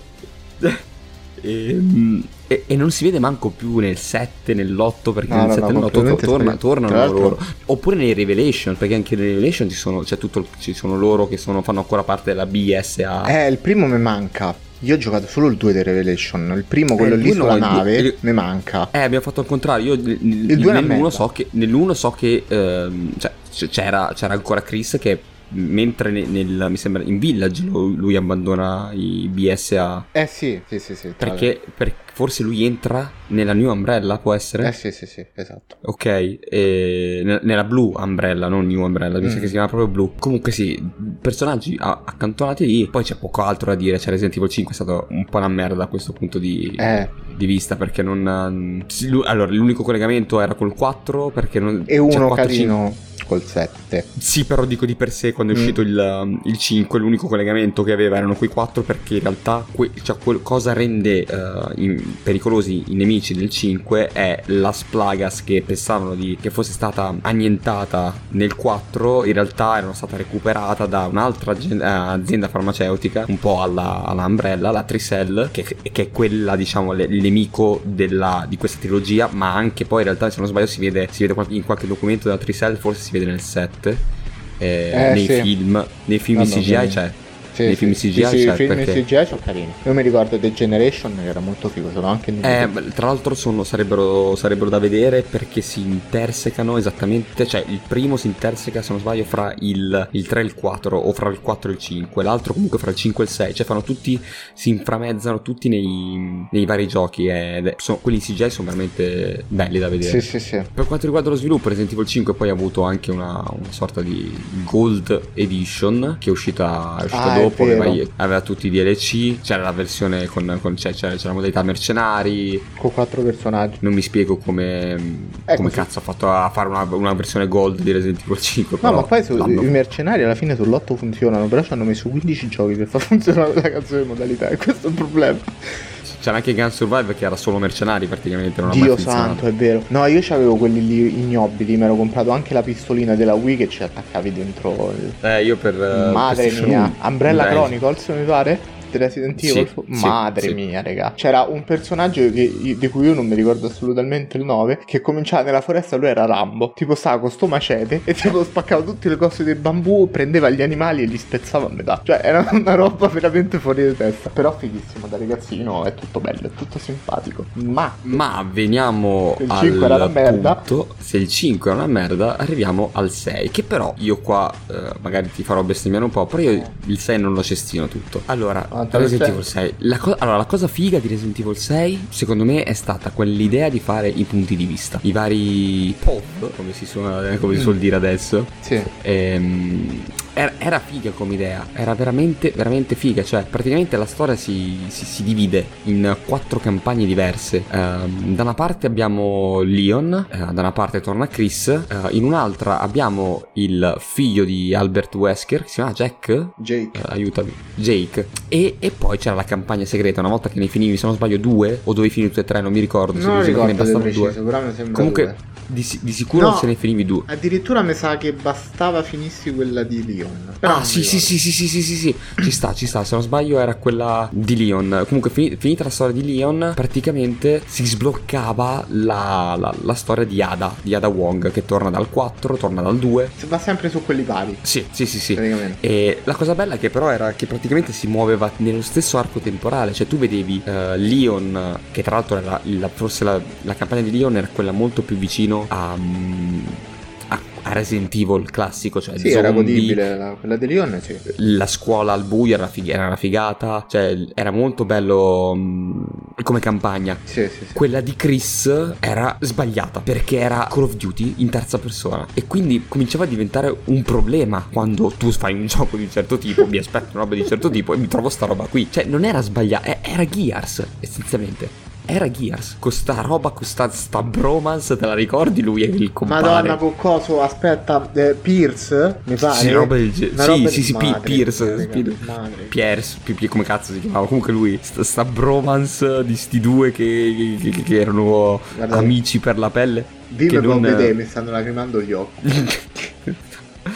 E, mm, e- e non si vede manco più nel 7, nell'8 perché No, nel no, 7 e no, nell'8 completamente torna- tornano loro. Oppure nei Revelation, perché anche nei Revelation ci sono, c'è tutto, ci sono loro che sono- fanno ancora parte della BSA. Eh, il primo mi manca. Io ho giocato solo il 2 di Revelation. Il primo, quello il lì no, sulla il due- nave, il- mi manca. Eh, abbiamo fatto il contrario. Io nel- nel- due è una nell'uno so che, nell'uno so che ehm, cioè, c'era, c'era ancora Chris che mentre ne- nel, mi sembra in Village lui, lui abbandona i BSA. Eh sì, sì, sì, sì. Perché, per- forse lui entra nella New Umbrella, può essere? Eh sì, sì, sì, esatto. Ok, e ne- nella Blue Umbrella, non New Umbrella, mi sa Mm. che si chiama proprio Blue. Comunque sì, personaggi accantonati lì, poi c'è poco altro da dire, cioè Resident Evil 5 è stato un po' una merda da questo punto di, Eh, di vista, perché non... allora, l'unico collegamento era col 4, perché non... e cioè, uno 4, carino col 7. sì, però dico di per sé quando è Mm. uscito il, il 5, l'unico collegamento che aveva erano quei 4 perché in realtà que- cioè, quel- cosa rende eh, in- pericolosi i nemici del 5 è Las Plagas che pensavano di, che fosse stata annientata nel 4, in realtà era stata recuperata da un'altra eh, azienda farmaceutica, un po' alla, alla Umbrella, la Tricell, che, che è quella, diciamo, le- il nemico della- di questa trilogia, ma anche poi in realtà, se non sbaglio, si vede, si vede in qualche documento della Tricell, forse si vede nel 7. eh, Eh, nei sì. film, nei film Vabbè, di CGI c'è. Sì, Nei sì, film CGI sì, c'è, i film perché- CGI sono carini. Io mi ricordo The Generation era molto figo, sono anche in Eh, tra l'altro sono- sarebbero, sarebbero da vedere perché si intersecano esattamente, cioè il primo si interseca se non sbaglio fra il, il 3 e il 4 o fra il 4 e il 5, l'altro comunque fra il 5 e il 6, cioè fanno tutti, si inframezzano tutti nei, nei vari giochi è- sono- quelli CGI sono veramente belli da vedere. Sì, sì, sì. Per quanto riguarda lo sviluppo, Resident Evil 5 poi ha avuto anche una, una sorta di Gold Edition che è uscita, è uscita Ah, è dopo, aveva, aveva tutti i DLC, c'era la versione con, con- cioè, c'era, c'era la modalità mercenari, Con quattro personaggi. non mi spiego come, È come cazzo ha fatto a fare una, una versione Gold di Resident Evil 5. No, ma poi su- i mercenari alla fine sull'8 funzionano, però ci hanno messo 15 giochi per far funzionare la cazzo di modalità, e questo è il problema. C'era anche Gun Survive che era solo mercenari praticamente, non Dio santo, è vero. No, io avevo quelli lì ignobili, mi ero comprato anche la pistolina della Wii che ci attaccavi dentro il... Eh, io per... eh, Madre mia, 1. Umbrella Dai. Chronicles mi pare? Resident Sì, Evil. sì, Madre sì. mia, raga. C'era un personaggio che- di cui io non mi ricordo assolutamente il nome. Che cominciava nella foresta, lui era Rambo. Tipo stava con sto macete e tipo spaccava tutte le cose del bambù, prendeva gli animali e li spezzava a metà. Cioè, era una roba veramente fuori di testa. Però fighissimo da ragazzino, è tutto bello, è tutto simpatico. Ma Ma veniamo Il al 5 era una merda. punto, se il 5 è una merda, arriviamo al 6, che però io qua eh, magari ti farò bestemmiare un po', però io il 6 non lo cestino tutto. Allora, Ah, Resident Evil 6, la, co- allora, la cosa figa di Resident Evil 6, secondo me, è stata quell'idea di fare i punti di vista, i vari POV, come si, suona, come si Mm. suol dire adesso. sì. Ehm, era, era figa come idea, era veramente, veramente figa. Cioè, praticamente la storia si, si- si divide in quattro campagne diverse. Ehm, da una parte abbiamo Leon, eh, da una parte torna Chris, eh, in un'altra abbiamo il figlio di Albert Wesker, che si chiama Jack. Jake. Eh, aiutami, Jake. E, e poi c'era la campagna segreta. Una volta che ne finivi, se non sbaglio, due o dovevi finire tutte e tre, non mi ricordo. se Non ne ricordo di bastavano preciso, due. però mi sembra Comunque, due. di, di sicuro No. se ne finivi due. Addirittura mi sa che bastava finissi quella di Leon. Però ah, sì, sì, sì, sì, sì, sì, sì, sì, ci sta, ci sta. Se non sbaglio, era quella di Leon. Comunque, fini- finita la storia di Leon, praticamente si sbloccava la, la- la storia di Ada, di Ada Wong, che torna dal 4, torna dal 2. Si va sempre su quelli pari. Sì, sì, sì, sì. Praticamente. E la cosa bella che però era che praticamente si muoveva nello stesso arco temporale, cioè tu vedevi eh, Leon, che tra l'altro era la- forse la, la campagna di Leon era quella molto più vicino a, mm, a, Resident Evil classico, cioè Sì, era godibile la- quella di Leon, sì. la scuola al buio era, fig- era una figata, cioè era molto bello mm, come campagna. Sì, sì, sì. Quella di Chris era sbagliata perché era Call of Duty in terza persona e quindi cominciava a diventare un problema quando tu fai un gioco di un certo tipo, mi aspetto una roba di un certo tipo e mi trovo sta roba qui. Cioè non era sbagliata, era Gears essenzialmente. Era Gears, con sta roba, con sta, bromance, te la ricordi? Lui è il compare. Madonna, con coso, aspetta, eh, Pierce, mi pare. Sì, roba del ge- Una sì, roba sì, sì, madre Pierce, mia, raga, Pi- madre. Piers, Pi- Pi- come cazzo si chiamava? Comunque lui, sta, sta bromance di sti due che, che- che erano Guarda. amici per la pelle. Dimmi che non- vedere, mi stanno lacrimando gli occhi.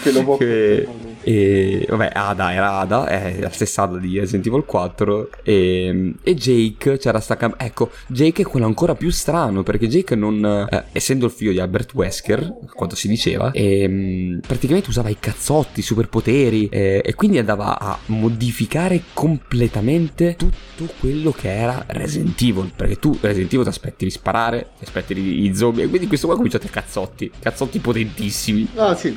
Che lo può Che- E vabbè, Ada era Ada, è la stessa Ada di Resident Evil 4. E, e Jake c'era sta cam- Ecco, Jake è quello ancora più strano perché Jake non. eh, essendo il figlio di Albert Wesker, quanto si diceva, ehm, praticamente usava i cazzotti, i superpoteri eh, e quindi andava a modificare completamente tutto quello che era Resident Evil. Perché tu Resident Evil ti aspetti di sparare, ti aspetti i i zombie, e quindi questo qua ha cominciato a cazzotti, cazzotti potentissimi. No, sì,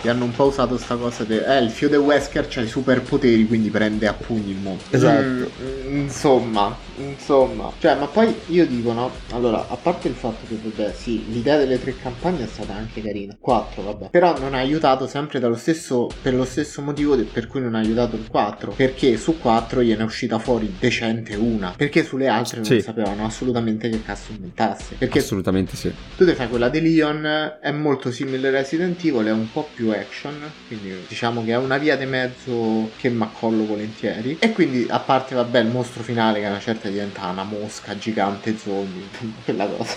ti hanno un po' usato sta cosa de... Eh, il figlio di Wesker c'ha i superpoteri, quindi prende a pugni il mondo. Esatto. Mm, insomma, insomma. Cioè, ma poi io dico, no? Allora, a parte il fatto che, vabbè, sì, l'idea delle tre campagne è stata anche carina. Quattro, vabbè. Però non ha aiutato sempre dallo stesso... per lo stesso motivo per cui non ha aiutato il 4. Perché su 4 gliene è uscita fuori decente una. Perché sulle altre non Sì. sapevano assolutamente che cazzo inventasse. Perché Assolutamente sì. tu ti fai quella di Leon, è molto simile a Resident Evil, è un po' più action, quindi diciamo che è una via di mezzo che mi accollo volentieri. E quindi, a parte, vabbè, il mostro finale che a una certa diventa una mosca gigante zombie, quella cosa.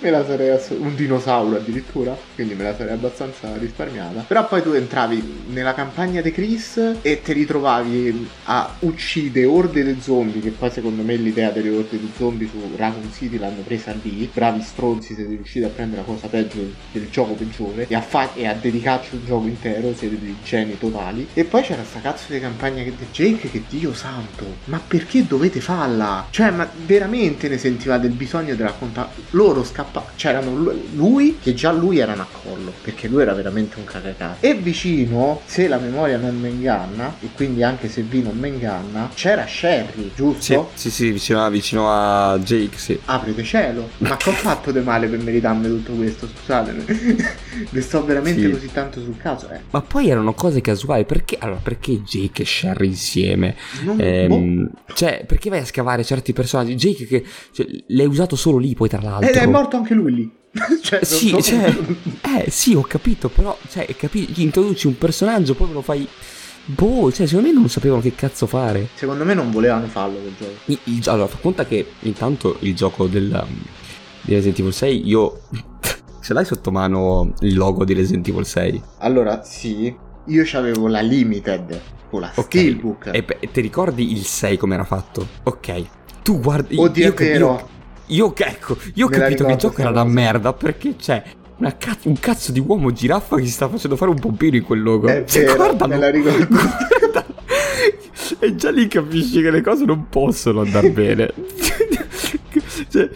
Me la sarei ass- un dinosauro addirittura, quindi me la sarei abbastanza risparmiata. Però poi tu entravi nella campagna di Chris e ti ritrovavi a uccidere orde di zombie, che poi secondo me l'idea delle orde di zombie su Raccoon City l'hanno presa lì. Bravi stronzi, siete riusciti a prendere la cosa peggio del, gioco peggiore e a, fa- e a dedicarci un gioco intero, siete dei geni totali. E poi c'era sta cazzo di campagna di Jake che Dio santo, ma perché dovete farla? Cioè, ma veramente ne sentivate il bisogno di raccontare? Loro scappavano, c'erano lu- lui, che già lui era un accollo, perché lui era veramente un cacacà. E vicino, se la memoria non mi inganna, e quindi anche se V non mi inganna, c'era Sherry, Sì, giusto? sì, sì, vicino, vicino a Jake, sì. Aprite cielo, ma che ho fatto di male per meritarmi tutto questo? Scusatemi, mi sto veramente Sì. così tanto sul caso. Eh, Ma poi erano cose casuali, perché? Allora, perché Jake e Sherry insieme? non, Ehm, boh. Cioè, perché vai a scavare certi personaggi? Jake che cioè, l'hai usato solo lì, poi tra l'altro. Ed è morto anche lui lì. cioè, Sì, so- cioè, eh, sì, ho capito, però, cioè, capi- gli introduci un personaggio, poi me lo fai... Boh, cioè, secondo me non sapevano che cazzo fare. Secondo me non volevano farlo quel gioco. Il- il- allora, fa conta che intanto il gioco del, di Resident Evil 6, io... Ce l'hai sotto mano il logo di Resident Evil 6? Allora, sì, Io avevo la limited con la Ok. Steelbook. E beh, ti ricordi il 6 come era fatto? Ok. Tu guardi. Oddio, io, è vero. Io, io- ecco, io ho Me capito che il gioco era una merda perché c'è cazzo- un cazzo di uomo giraffa che si sta facendo fare un pompino in quel logo. È Cioè, vero, guardalo. me la ricordo. E già lì capisci che le cose non possono andare bene. cioè,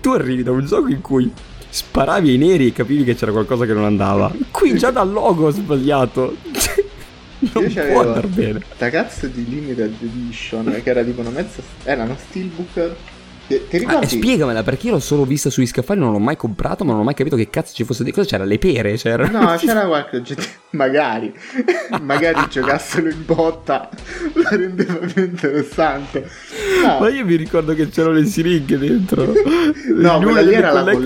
tu arrivi da un gioco in cui sparavi ai neri e capivi che c'era qualcosa che non andava. Qui già dal logo ho sbagliato. non Io può andare bene. sta cazzo di limited edition che era tipo una mezza. Era una Steelbook. Ti, ti Ah, ricordi? spiegamela perché io l'ho solo vista sugli scaffali, non l'ho mai comprato, ma non ho mai capito che cazzo ci fosse di cosa c'era. Le pere c'era. No, c'era qualche oggetto. Magari. Magari giocassero in botta. La rendeva più interessante. No, Ma io mi ricordo che c'erano le siringhe dentro. no In quella lì era la collect-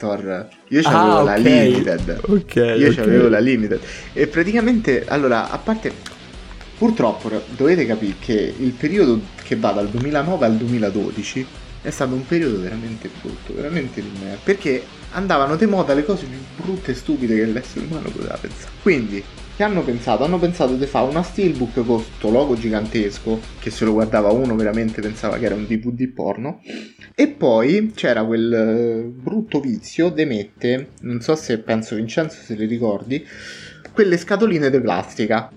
collector. Io c'avevo Ah, la limited. Ok. Io ok. c'avevo la limited. E praticamente, allora, a parte. Purtroppo dovete capire che il periodo che va dal 2009 al 2012 è stato un periodo veramente brutto, veramente di merda. Perché andavano di moda le cose più brutte e stupide che l'essere umano poteva pensare. Quindi, che hanno pensato? Hanno pensato di fare una steelbook con sto logo gigantesco, che se lo guardava uno veramente pensava che era un DVD porno. E poi c'era quel eh, brutto vizio de mette, non so se penso Vincenzo se le ricordi, quelle scatoline di plastica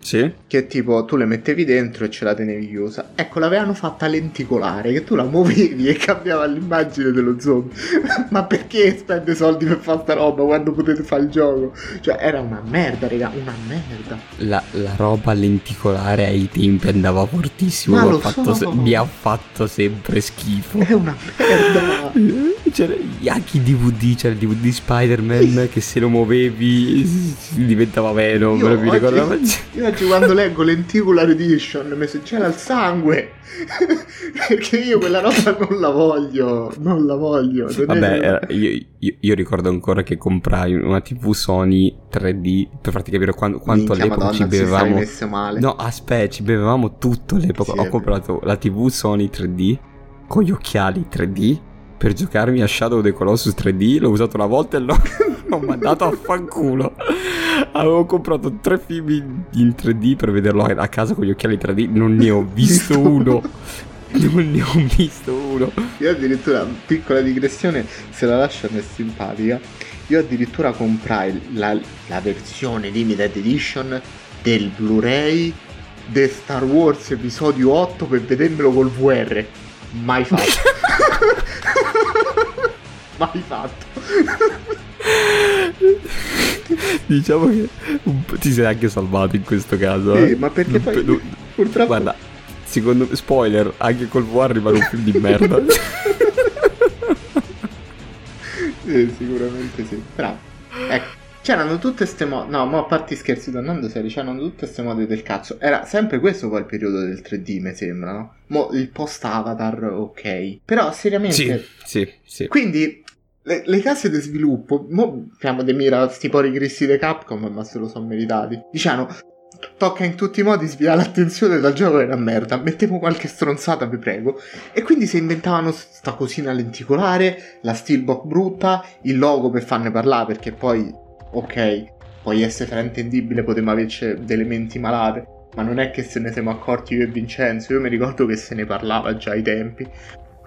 Sì. che tipo tu le mettevi dentro e ce la tenevi chiusa. Ecco, l'avevano fatta lenticolare, che tu la muovevi e cambiava l'immagine dello zombie. Ma perché spende soldi per fare sta roba quando potete fare il gioco? Cioè, era una merda, raga, una merda. La, la roba lenticolare ai tempi andava fortissimo. Ma mi ha lo fatto so. mi ha fatto sempre schifo. È una merda. C'era anche i DVD, c'era il DVD Spider-Man che se lo muovevi diventava Venom. Io oggi- ricordo. Io oggi quando leggo Lenticular Edition mi se c'era il sangue. Perché io quella roba non la voglio. Non la voglio. non Vabbè, era- io, io- io ricordo ancora che comprai una TV Sony 3D per farti capire quan- quanto Minchia, all'epoca Madonna, ci si bevevamo. messo male. No, aspetta, ci bevevamo tutto all'epoca. Sì, Ho comprato la TV Sony 3D con gli occhiali 3D per giocarmi a Shadow of the Colossus 3D. L'ho usato una volta e l'ho, l'ho mandato a fanculo. Avevo comprato tre film in, in 3D per vederlo a a casa con gli occhiali 3D. Non ne ho visto uno. Non ne ho visto uno. Io addirittura, piccola digressione, se la lascio mi è simpatica. Io addirittura comprai la, la versione limited edition del Blu-ray di Star Wars episodio 8 per vedermelo col VR. Mai fatto. Mai fatto. Diciamo che ti sei anche salvato in questo caso. Sì, eh. ma perché poi non- purtroppo Guarda, secondo me, spoiler, anche col VR rimane un film di merda. Sì, sicuramente sì. Però, ecco, c'erano tutte ste mode. No, ma a parte i scherzi tornando seri, c'erano tutte ste mode del cazzo. Era sempre questo poi il periodo del 3D, mi sembra, no? Mo il post Avatar, ok. Però, seriamente. sì, sì, sì. Quindi. Le, le case di sviluppo, mo siamo dei mira sti pori cristi di Capcom, ma se lo sono meritati. Diciamo, tocca in tutti i modi sviare l'attenzione dal gioco che è una merda. Mettiamo qualche stronzata, vi prego. E quindi si inventavano sta cosina lenticolare, la steelbook brutta, il logo per farne parlare, perché poi, ok, puoi essere fraintendibile, potremmo averci delle menti malate. Ma non è che se ne siamo accorti io e Vincenzo, io mi ricordo che se ne parlava già ai tempi.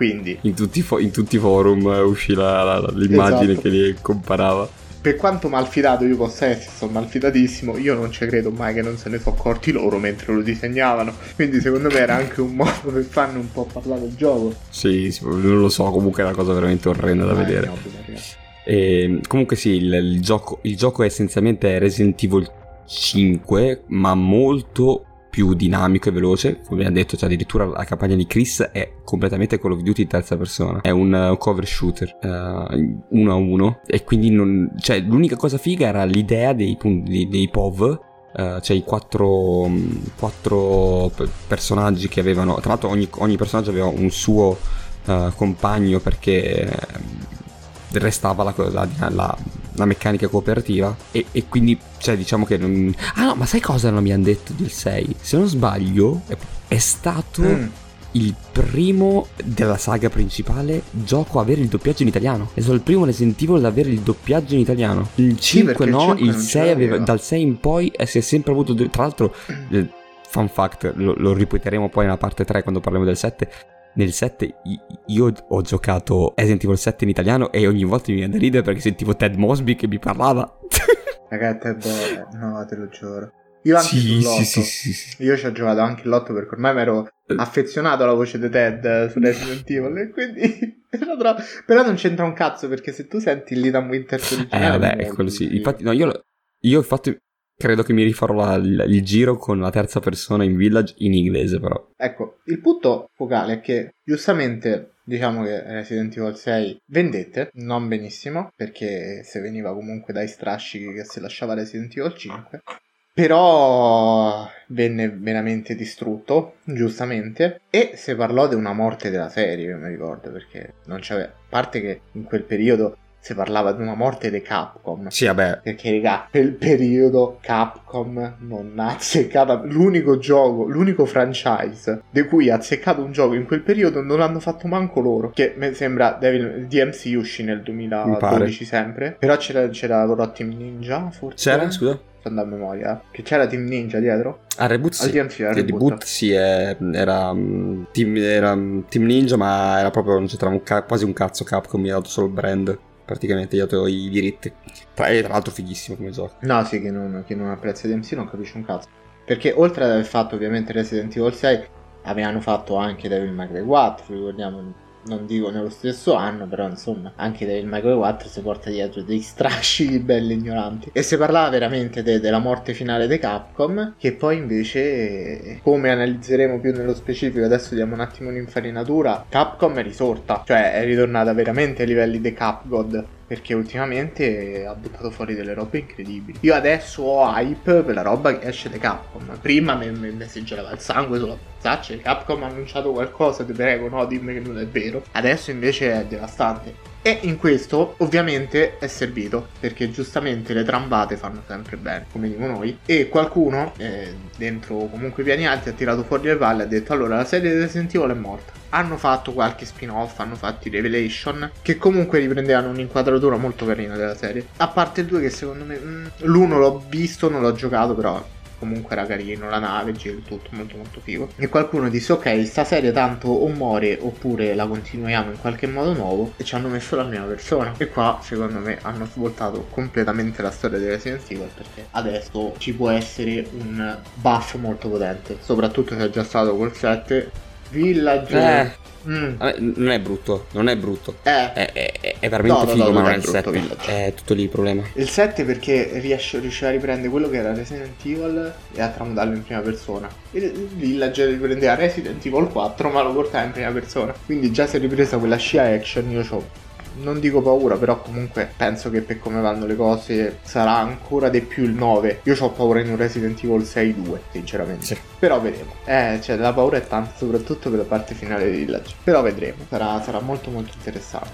Quindi, In tutti, i fo- in tutti i forum eh, uscì la- la- la- l'immagine Esatto. che li comparava. per quanto malfidato io possa essere, sono malfidatissimo, io non ci credo mai che non se ne sono accorti loro mentre lo disegnavano. Quindi secondo me era anche un modo per farne un po' parlare del gioco. Sì, sì, non lo so, comunque è una cosa veramente orrenda da è vedere. ragazzi. E, comunque sì, il, il gioco, il gioco è essenzialmente Resident Evil 5, ma molto più dinamico e veloce. Come ha detto, cioè addirittura la campagna di Chris è completamente Call of Duty in terza persona. È un uh, cover shooter uh, uno a uno. E quindi non, cioè, l'unica cosa figa era l'idea dei, dei, dei POV. Uh, cioè i quattro, mh, quattro pe- personaggi che avevano. Tra l'altro, ogni, ogni personaggio aveva un suo uh, compagno perché eh, restava la, la- la- la meccanica cooperativa e, e quindi cioè diciamo che non... ah no ma sai cosa non mi hanno detto del 6 se non sbaglio è, è stato Mm. il primo della saga principale gioco a avere il doppiaggio in italiano. È stato il primo Resident Evil ad avere il doppiaggio in italiano. Il 5 perché il no, 5 il non 6 ce aveva, dal 6 in poi eh, si è sempre avuto... Tra l'altro, eh, fun fact, lo, lo ripeteremo poi nella parte 3 quando parliamo del 7. Nel 7 i- io ho giocato Resident Evil 7 in italiano e ogni volta mi viene da ridere perché sentivo Ted Mosby che mi parlava. Ragazzi, è bello. No, te lo giuro. Io anche sì, sull'otto. sì, sì, sì. Io ci ho giocato anche l'otto perché ormai mi ero affezionato alla voce di Ted eh, su Resident Evil e quindi però non c'entra un cazzo perché se tu senti il Lidan Winters Eh originale vabbè, è è molto quello sì. Infatti, no, io, io infatti credo che mi rifarò la- il, il giro con la terza persona in Village in inglese però. Ecco, il punto focale è che giustamente diciamo che Resident Evil 6 vendette, non benissimo, perché se veniva comunque dai strascichi che si lasciava Resident Evil 5, però venne veramente distrutto, giustamente, e si parlò di una morte della serie, io mi ricordo, perché non c'aveva, a parte che in quel periodo si parlava di una morte di Capcom, Sì, vabbè. perché, raga, il periodo Capcom non ha azzeccato l'unico gioco, l'unico franchise di cui ha azzeccato un gioco in quel periodo non l'hanno fatto manco loro. Che mi sembra Devil, DMC uscì nel Mi pare. 2012 sempre. Però c'era, c'era però Team Ninja, forse. C'era, scusa? Sto andando a memoria. Che c'era Team Ninja dietro? Al reboot Al sì. DMC, al reboot. reboot sì, è- era, mm, team, era mm, Team Ninja, ma era proprio, non c'entrava un ca- quasi un cazzo Capcom, mi ha dato solo il brand, praticamente, gli dato i diritti. Tra, e tra l'altro fighissimo come gioco. No, sì, che non, che non apprezza DMC non capisce un cazzo. Perché oltre ad aver fatto ovviamente Resident Evil 6, avevano fatto anche Devil May Cry 4, ricordiamo, non dico nello stesso anno, però insomma, anche May Cry 4 si porta dietro dei strascichi belli ignoranti. E si parlava veramente de- della morte finale di Capcom, che poi invece, come analizzeremo più nello specifico, adesso diamo un attimo un'infarinatura, Capcom è risorta, cioè è ritornata veramente ai livelli di Capgod. Perché ultimamente ha buttato fuori delle robe incredibili. Io adesso ho hype per la roba che esce da Capcom. Prima mi, mi, mi si gelava il sangue sulla zaccia. Capcom ha annunciato qualcosa, ti prego, no, dimmi che non è vero. Adesso invece è devastante. E in questo ovviamente è servito perché giustamente le trambate fanno sempre bene, come dico noi. E qualcuno, eh, dentro comunque i piani alti, ha tirato fuori le palle e ha detto: Allora la serie di Resident Evil è morta. Hanno fatto qualche spin-off, hanno fatto i Revelation, che comunque riprendevano un'inquadratura molto carina della serie. A parte il 2, che secondo me. mm, l'uno l'ho visto, non l'ho giocato, però comunque era carino, la nave, gira tutto molto molto figo. E qualcuno disse ok, sta serie tanto o muore oppure la continuiamo in qualche modo nuovo e ci hanno messo la prima persona. E qua secondo me hanno svoltato completamente la storia di Resident Evil perché adesso ci può essere un buff molto potente, soprattutto se è già stato col 7. Village... Eh, Mm. vabbè, non è brutto, non è brutto. Eh, È, è- è- veramente No, no, figo, no, ma non è il brutto 7. Village. È tutto lì il problema. Il 7 perché riesce, riusciva a riprendere quello che era Resident Evil e a tramutarlo in prima persona. Il il Village riprendeva Resident Evil 4 ma lo portava in prima persona. Quindi già si è ripresa quella scia action, io ho non dico paura, però comunque penso che per come vanno le cose sarà ancora di più il 9. Io ho paura in un Resident Evil 6-2, sinceramente. Sì. Però vedremo. Eh, cioè la paura è tanta, soprattutto per la parte finale di Village. Però vedremo, sarà, sarà molto molto interessante.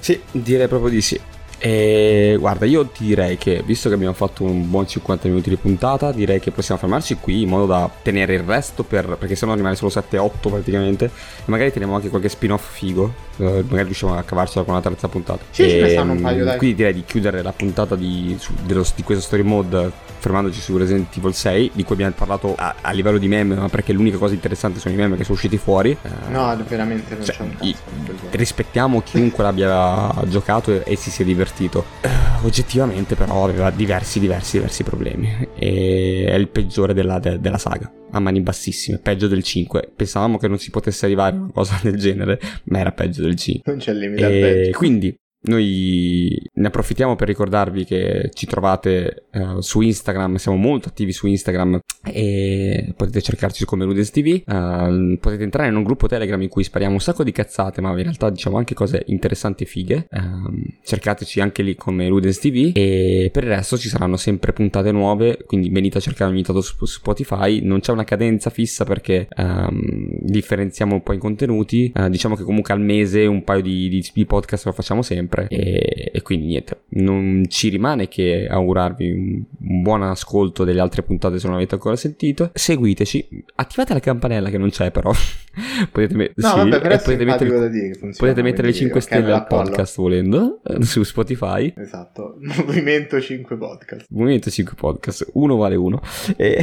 Sì, direi proprio di sì. E guarda, io ti direi che visto che abbiamo fatto un buon 50 minuti di puntata, direi che possiamo fermarci qui in modo da tenere il resto per. perché sennò rimane solo 7-8 praticamente. E magari teniamo anche qualche spin-off figo. Eh, magari riusciamo a cavarcela con la terza puntata. Sì, ce ne E, stanno un paio, dai. Quindi direi di chiudere la puntata di, su- dello- di questo story mode fermandoci su Resident Evil 6, di cui abbiamo parlato a, a livello di meme, ma perché l'unica cosa interessante sono i meme che sono usciti fuori. Eh, No, veramente non cioè, c'è un i- cazzo. gioco. rispettiamo chiunque l'abbia giocato e, e si sia divertito. Eh, oggettivamente, però, aveva diversi, diversi, diversi problemi. E è il peggiore della, de- della saga. A mani bassissime, peggio del 5. Pensavamo che non si potesse arrivare a una cosa del genere, ma era peggio del 5. Non c'è limite al E peggio. quindi noi ne approfittiamo per ricordarvi che ci trovate eh, su Instagram, siamo molto attivi su Instagram e potete cercarci come Ludens TV. eh, potete entrare in un gruppo Telegram in cui spariamo un sacco di cazzate, ma in realtà diciamo anche cose interessanti e fighe. Ehm, cercateci anche lì come Ludens TV e per il resto ci saranno sempre puntate nuove, quindi venite a cercare ogni tanto su Spotify. Non c'è una cadenza fissa perché ehm, differenziamo un po' i contenuti. Diciamo che comunque al mese un paio di, di- di podcast lo facciamo sempre. Sempre. E, e quindi niente, non ci rimane che augurarvi un, un buon ascolto delle altre puntate se non avete ancora sentito. Seguiteci, attivate la campanella che non c'è però. potete, me- No, sì, vabbè, però potete mettere, dire potete mettere le quindi, 5 ok, stelle al podcast volendo su Spotify. Esatto, Movimento 5 Podcast. Movimento 5 podcast, uno vale uno. E...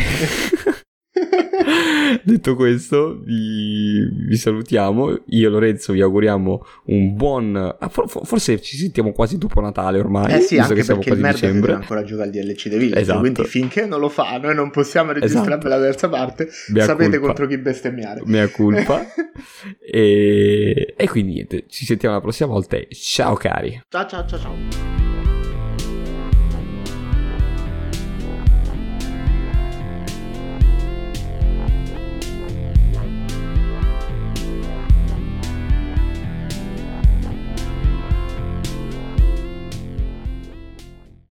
Detto questo, vi, vi salutiamo. Io e Lorenzo vi auguriamo un buon. ah, for- for- forse ci sentiamo quasi dopo Natale ormai. Eh sì, anche che perché il merda deve ancora giocare al DLC The Village, Esatto. quindi finché non lo fa, noi non possiamo registrare Esatto. la terza parte, Mea sapete culpa. contro chi bestemmiare. Mea culpa. e... e quindi niente, ci sentiamo la prossima volta. Ciao cari. ciao ciao ciao ciao.